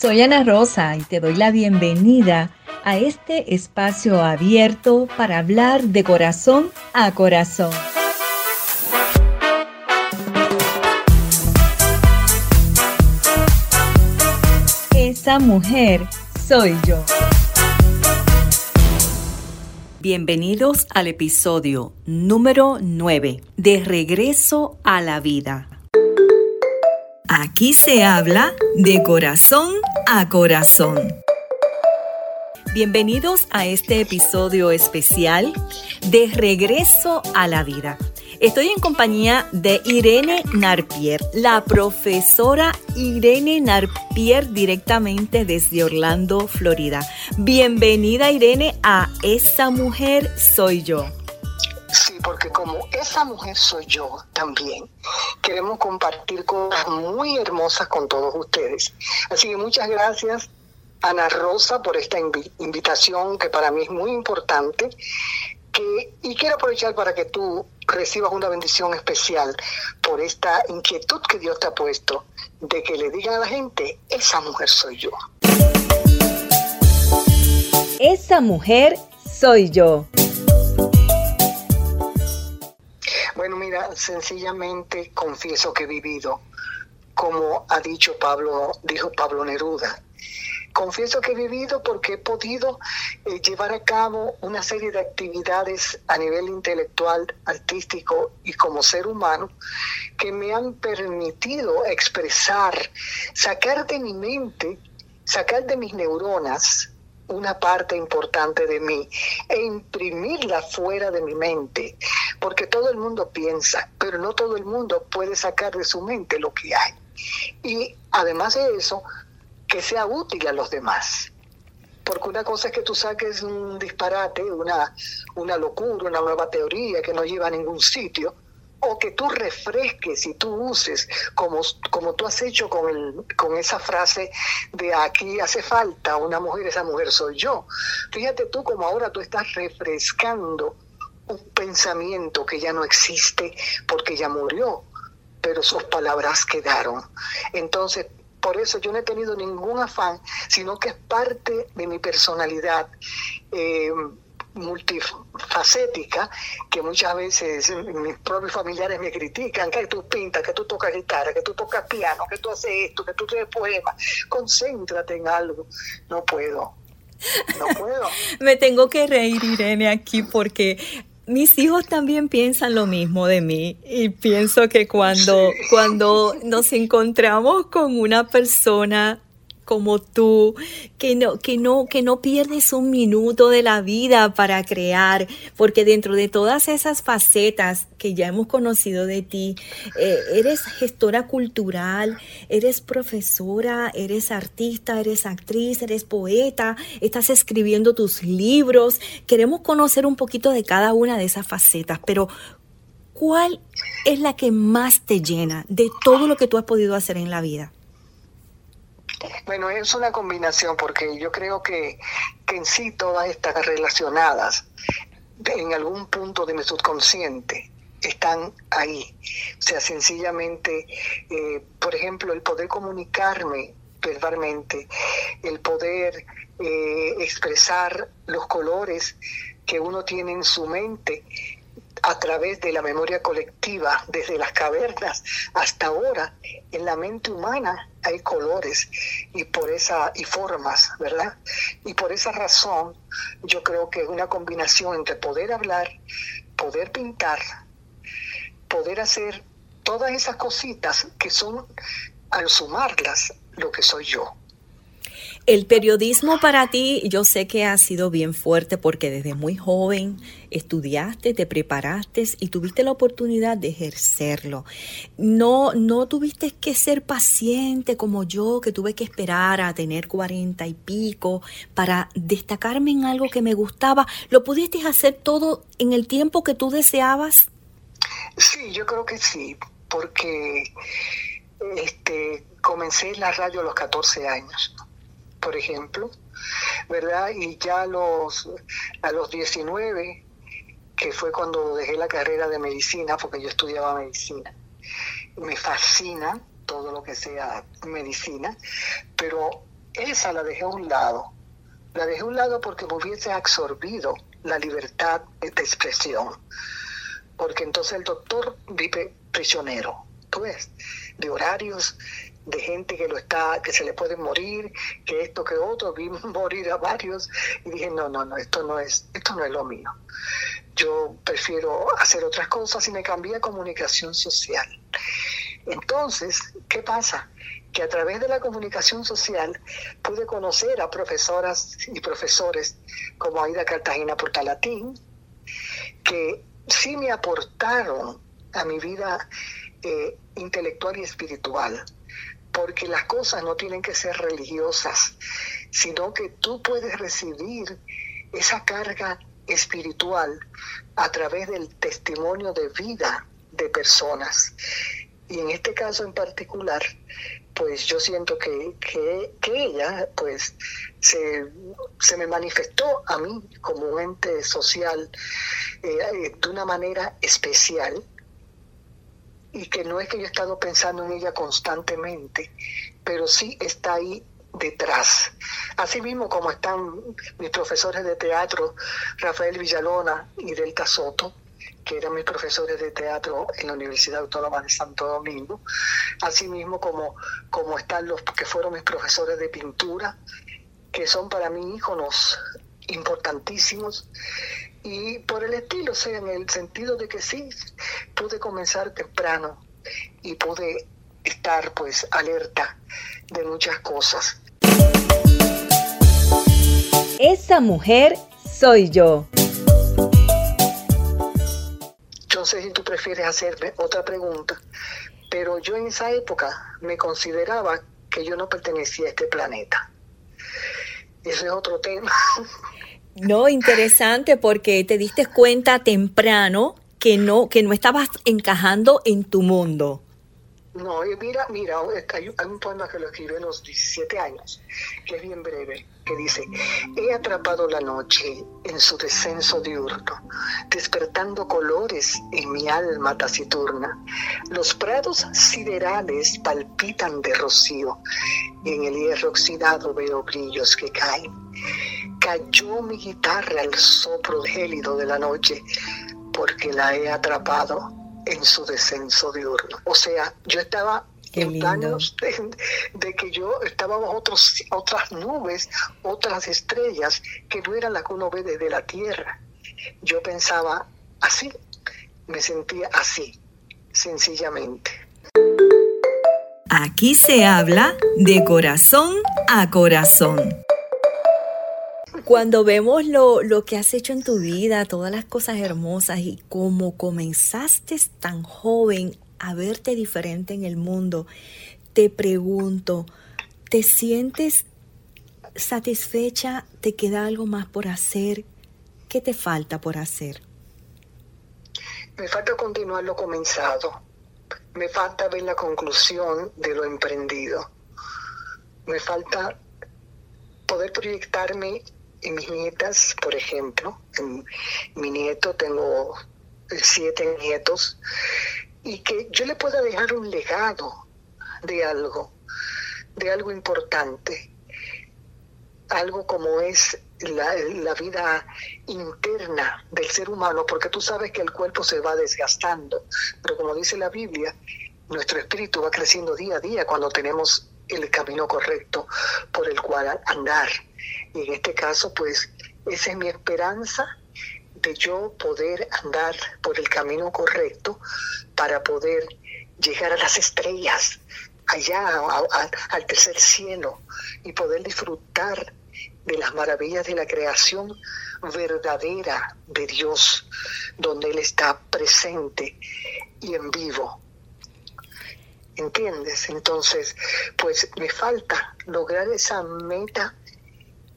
Soy Ana Rosa y te doy la bienvenida a este espacio abierto para hablar de corazón a corazón. Esa mujer soy yo. Bienvenidos al episodio número 9 de Regreso a la Vida. Aquí se habla de corazón a corazón. Bienvenidos a este episodio especial de Regreso a la Vida. Estoy en compañía de Irene Narpier, la profesora Irene Narpier directamente desde Orlando, Florida. Bienvenida Irene a Esa mujer soy yo. Porque como esa mujer soy yo también, queremos compartir cosas muy hermosas con todos ustedes. Así que muchas gracias, Ana Rosa, por esta invitación que para mí es muy importante. Y quiero aprovechar para que tú recibas una bendición especial por esta inquietud que Dios te ha puesto de que le digan a la gente, esa mujer soy yo. Esa mujer soy yo. Sencillamente confieso que he vivido, como ha dicho Pablo, dijo Pablo Neruda. Confieso que he vivido porque he podido eh, llevar a cabo una serie de actividades a nivel intelectual, artístico y como ser humano que me han permitido expresar, sacar de mi mente, sacar de mis neuronas una parte importante de mí e imprimirla fuera de mi mente, porque todo el mundo piensa, pero no todo el mundo puede sacar de su mente lo que hay. Y además de eso, que sea útil a los demás. Porque una cosa es que tú saques un disparate, una, una locura, una nueva teoría que no lleva a ningún sitio, o que tú refresques y tú uses, como, como tú has hecho con, el, con esa frase de aquí hace falta una mujer, esa mujer soy yo. Fíjate tú como ahora tú estás refrescando un pensamiento que ya no existe porque ya murió, pero sus palabras quedaron. Entonces, por eso yo no he tenido ningún afán, sino que es parte de mi personalidad. Eh, multifacética que muchas veces mis propios familiares me critican, que tú pintas, que tú tocas guitarra, que tú tocas piano, que tú haces esto, que tú tienes poemas, concéntrate en algo. No puedo. No puedo. me tengo que reír, Irene, aquí porque mis hijos también piensan lo mismo de mí y pienso que cuando, cuando nos encontramos con una persona como tú, que no, que no, que no pierdes un minuto de la vida para crear, porque dentro de todas esas facetas que ya hemos conocido de ti, eh, eres gestora cultural, eres profesora, eres artista, eres actriz, eres poeta, estás escribiendo tus libros. Queremos conocer un poquito de cada una de esas facetas, pero ¿cuál es la que más te llena de todo lo que tú has podido hacer en la vida? Bueno, es una combinación porque yo creo que, en sí todas estas relacionadas en algún punto de mi subconsciente están ahí. O sea, sencillamente, eh, por ejemplo, el poder comunicarme verbalmente, el poder eh, expresar los colores que uno tiene en su mente a través de la memoria colectiva, desde las cavernas hasta ahora, en la mente humana hay colores y por esa y formas, ¿verdad? Y por esa razón yo creo que es una combinación entre poder hablar, poder pintar, poder hacer todas esas cositas que son al sumarlas lo que soy yo. El periodismo para ti, yo sé que ha sido bien fuerte porque desde muy joven estudiaste, te preparaste y tuviste la oportunidad de ejercerlo. No, no tuviste que ser paciente como yo, que tuve que esperar a tener cuarenta y pico para destacarme en algo que me gustaba. ¿Lo pudiste hacer todo en el tiempo que tú deseabas? Sí, yo creo que sí, porque este, comencé en la radio a los 14 años por ejemplo, ¿verdad? Y ya a los, a los 19, que fue cuando dejé la carrera de medicina, porque yo estudiaba medicina, me fascina todo lo que sea medicina, pero esa la dejé a un lado. La dejé a un lado porque me hubiese absorbido la libertad de expresión. Porque entonces el doctor vive prisionero, ves, de horarios, de gente que lo está, que se le puede morir, que esto, que otro, vi morir a varios, y dije, no, no, no, esto no es, esto no es lo mío. Yo prefiero hacer otras cosas y me cambié a comunicación social. Entonces, ¿qué pasa? Que a través de la comunicación social pude conocer a profesoras y profesores como Aida Cartagena Portalatín, que sí me aportaron a mi vida eh, intelectual y espiritual porque las cosas no tienen que ser religiosas, sino que tú puedes recibir esa carga espiritual a través del testimonio de vida de personas. Y en este caso en particular, pues yo siento que, ella, pues, se, me manifestó a mí como un ente social eh, de una manera especial y que no es que yo he estado pensando en ella constantemente, pero sí está ahí detrás. Así mismo como están mis profesores de teatro, Rafael Villalona y Delta Soto, que eran mis profesores de teatro en la Universidad Autónoma de Santo Domingo, así mismo como, como están los que fueron mis profesores de pintura, que son para mí íconos importantísimos, y por el estilo, o sea, en el sentido de que sí, pude comenzar temprano y pude estar pues alerta de muchas cosas. Esa mujer soy yo. Yo sé si tú prefieres hacerme otra pregunta, pero yo en esa época me consideraba que yo no pertenecía a este planeta. Ese es otro tema. No, interesante porque te diste cuenta temprano que no, que no estabas encajando en tu mundo. No, mira, mira, hay, un poema que lo escribí a los 17 años, que es bien breve, que dice, he atrapado la noche en su descenso diurno, despertando colores en mi alma taciturna. Los prados siderales palpitan de rocío, y en el hierro oxidado veo brillos que caen cayó mi guitarra al sopro gélido de la noche, porque la he atrapado en su descenso diurno. O sea, yo estaba en planos de, que yo estaba bajo otros, otras nubes, otras estrellas que no eran las que uno ve desde la tierra. Yo pensaba así, me sentía así, sencillamente. Aquí se habla de corazón a corazón. Cuando vemos lo, lo, que has hecho en tu vida, todas las cosas hermosas y cómo comenzaste tan joven a verte diferente en el mundo, te pregunto, ¿te sientes satisfecha? ¿Te queda algo más por hacer? ¿Qué te falta por hacer? Me falta continuar lo comenzado. Me falta ver la conclusión de lo emprendido. Me falta poder proyectarme y mis nietas, por ejemplo, mi nieto, tengo siete nietos, y que yo le pueda dejar un legado de algo, de algo importante, algo como es la, la, vida interna del ser humano, porque tú sabes que el cuerpo se va desgastando, pero como dice la Biblia, nuestro espíritu va creciendo día a día cuando tenemos el camino correcto por el cual andar. Y en este caso, pues, esa es mi esperanza de yo poder andar por el camino correcto para poder llegar a las estrellas, allá al tercer cielo y poder disfrutar de las maravillas de la creación verdadera de Dios, donde Él está presente y en vivo. ¿Entiendes? Entonces, pues me falta lograr esa meta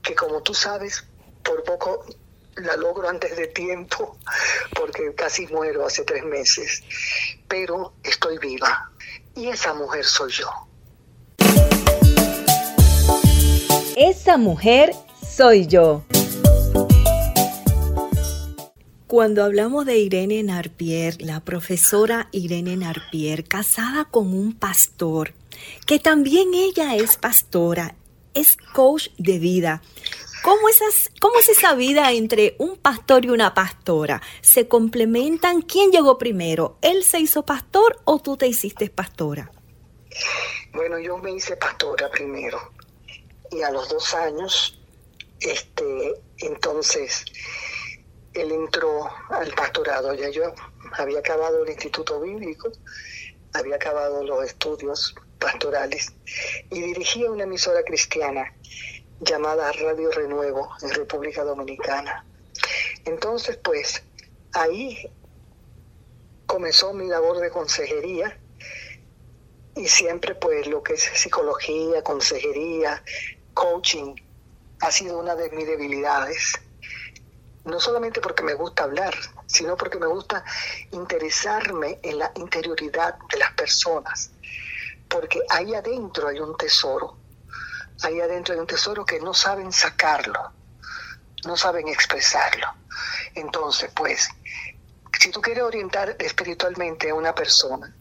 que como tú sabes, por poco la logro antes de tiempo, porque casi muero hace tres meses, pero estoy viva y esa mujer soy yo. Esa mujer soy yo. Cuando hablamos de Irene Narpier, la profesora Irene Narpier, casada con un pastor, que también ella es pastora es coach de vida. ¿Cómo, esas, ¿Cómo es esa vida entre un pastor y una pastora? ¿Se complementan? ¿Quién llegó primero? ¿Él se hizo pastor o tú te hiciste pastora? Bueno, yo me hice pastora primero y a los dos años, este, entonces él entró al pastorado. Ya yo había acabado el instituto bíblico, había acabado los estudios pastorales y dirigía una emisora cristiana llamada Radio Renuevo en República Dominicana. Entonces, pues, ahí comenzó mi labor de consejería y siempre pues lo que es psicología, consejería, coaching ha sido una de mis debilidades. No solamente porque me gusta hablar, sino porque me gusta interesarme en la interioridad de las personas, porque ahí adentro hay un tesoro ahí adentro hay un tesoro que no saben sacarlo, no saben expresarlo. Entonces, pues, si tú quieres orientar espiritualmente a una persona,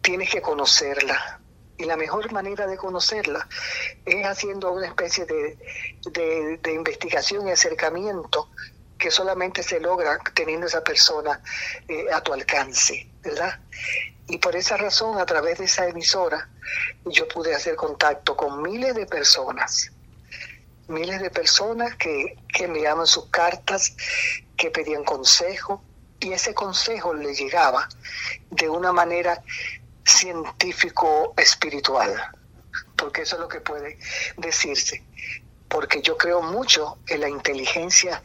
tienes que conocerla. Y la mejor manera de conocerla es haciendo una especie de, investigación y acercamiento que solamente se logra teniendo esa persona eh, a tu alcance, ¿verdad? Y por esa razón, a través de esa emisora, yo pude hacer contacto con miles de personas, miles de personas que, que enviaban sus cartas, que pedían consejo, y ese consejo le llegaba de una manera científico-espiritual, porque eso es lo que puede decirse, porque yo creo mucho en la inteligencia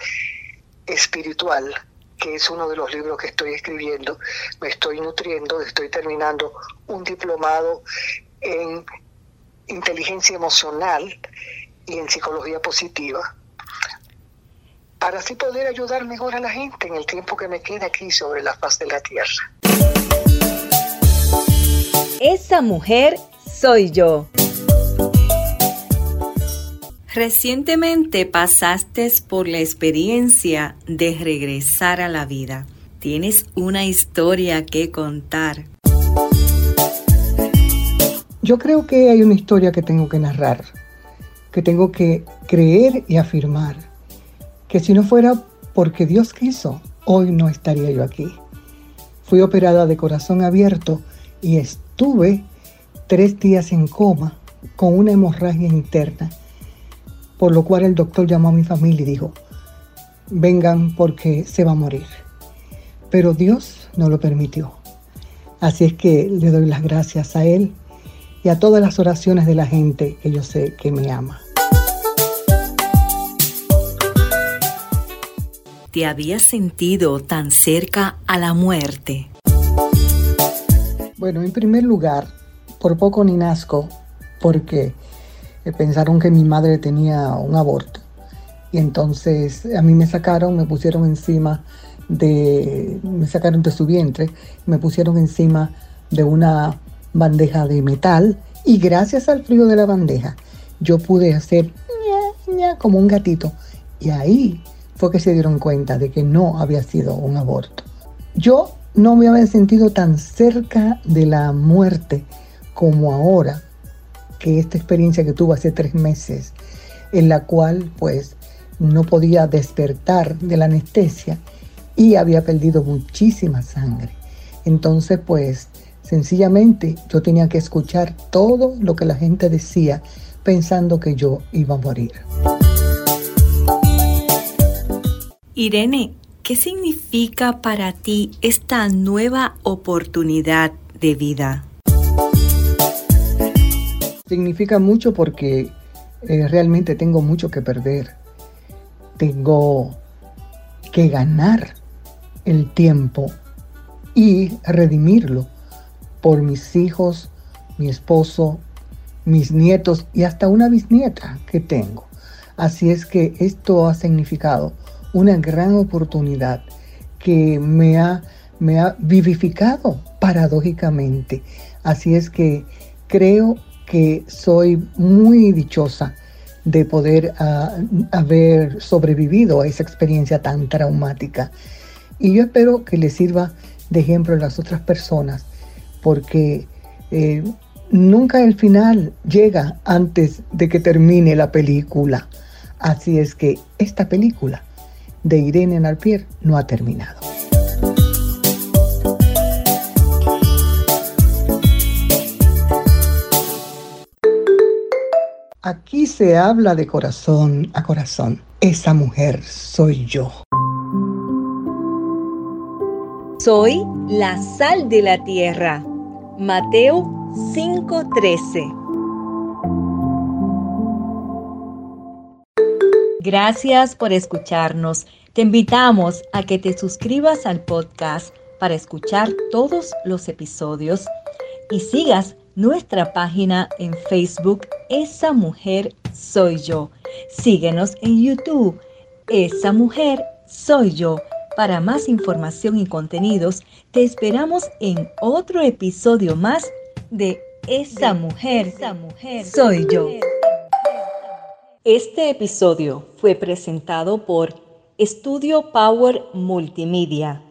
espiritual que es uno de los libros que estoy escribiendo. Me estoy nutriendo, estoy terminando un diplomado en inteligencia emocional y en psicología positiva para así poder ayudar mejor a la gente en el tiempo que me queda aquí sobre la faz de la tierra. Esa mujer soy yo. Recientemente pasaste por la experiencia de regresar a la vida. Tienes una historia que contar. Yo creo que hay una historia que tengo que narrar, que tengo que creer y afirmar, que si no fuera porque Dios quiso, hoy no estaría yo aquí. Fui operada de corazón abierto y estuve tres días en coma con una hemorragia interna por lo cual el doctor llamó a mi familia y dijo, vengan porque se va a morir. Pero Dios no lo permitió. Así es que le doy las gracias a Él y a todas las oraciones de la gente que yo sé que me ama. ¿Te habías sentido tan cerca a la muerte? Bueno, en primer lugar, por poco ni nazco, porque pensaron que mi madre tenía un aborto. Y entonces a mí me sacaron, me pusieron encima de, me sacaron de su vientre, me pusieron encima de una bandeja de metal y gracias al frío de la bandeja yo pude hacer como un gatito. Y ahí fue que se dieron cuenta de que no había sido un aborto. Yo no me había sentido tan cerca de la muerte como ahora que esta experiencia que tuve hace tres meses, en la cual pues no podía despertar de la anestesia y había perdido muchísima sangre. Entonces pues sencillamente yo tenía que escuchar todo lo que la gente decía pensando que yo iba a morir. Irene, ¿qué significa para ti esta nueva oportunidad de vida? Significa mucho porque eh, realmente tengo mucho que perder. Tengo que ganar el tiempo y redimirlo por mis hijos, mi esposo, mis nietos y hasta una bisnieta que tengo. Así es que esto ha significado una gran oportunidad que me ha, me ha vivificado paradójicamente. Así es que creo que soy muy dichosa de poder ah, haber sobrevivido a esa experiencia tan traumática. Y yo espero que le sirva de ejemplo a las otras personas, porque eh, nunca el final llega antes de que termine la película. Así es que esta película de Irene Narpier no ha terminado. Aquí se habla de corazón a corazón. Esa mujer soy yo. Soy la sal de la tierra. Mateo 5:13. Gracias por escucharnos. Te invitamos a que te suscribas al podcast para escuchar todos los episodios y sigas nuestra página en Facebook Esa Mujer Soy Yo. Síguenos en YouTube Esa Mujer Soy Yo para más información y contenidos, te esperamos en otro episodio más de Esa mujer, esa mujer soy yo. Este episodio fue presentado por Estudio Power Multimedia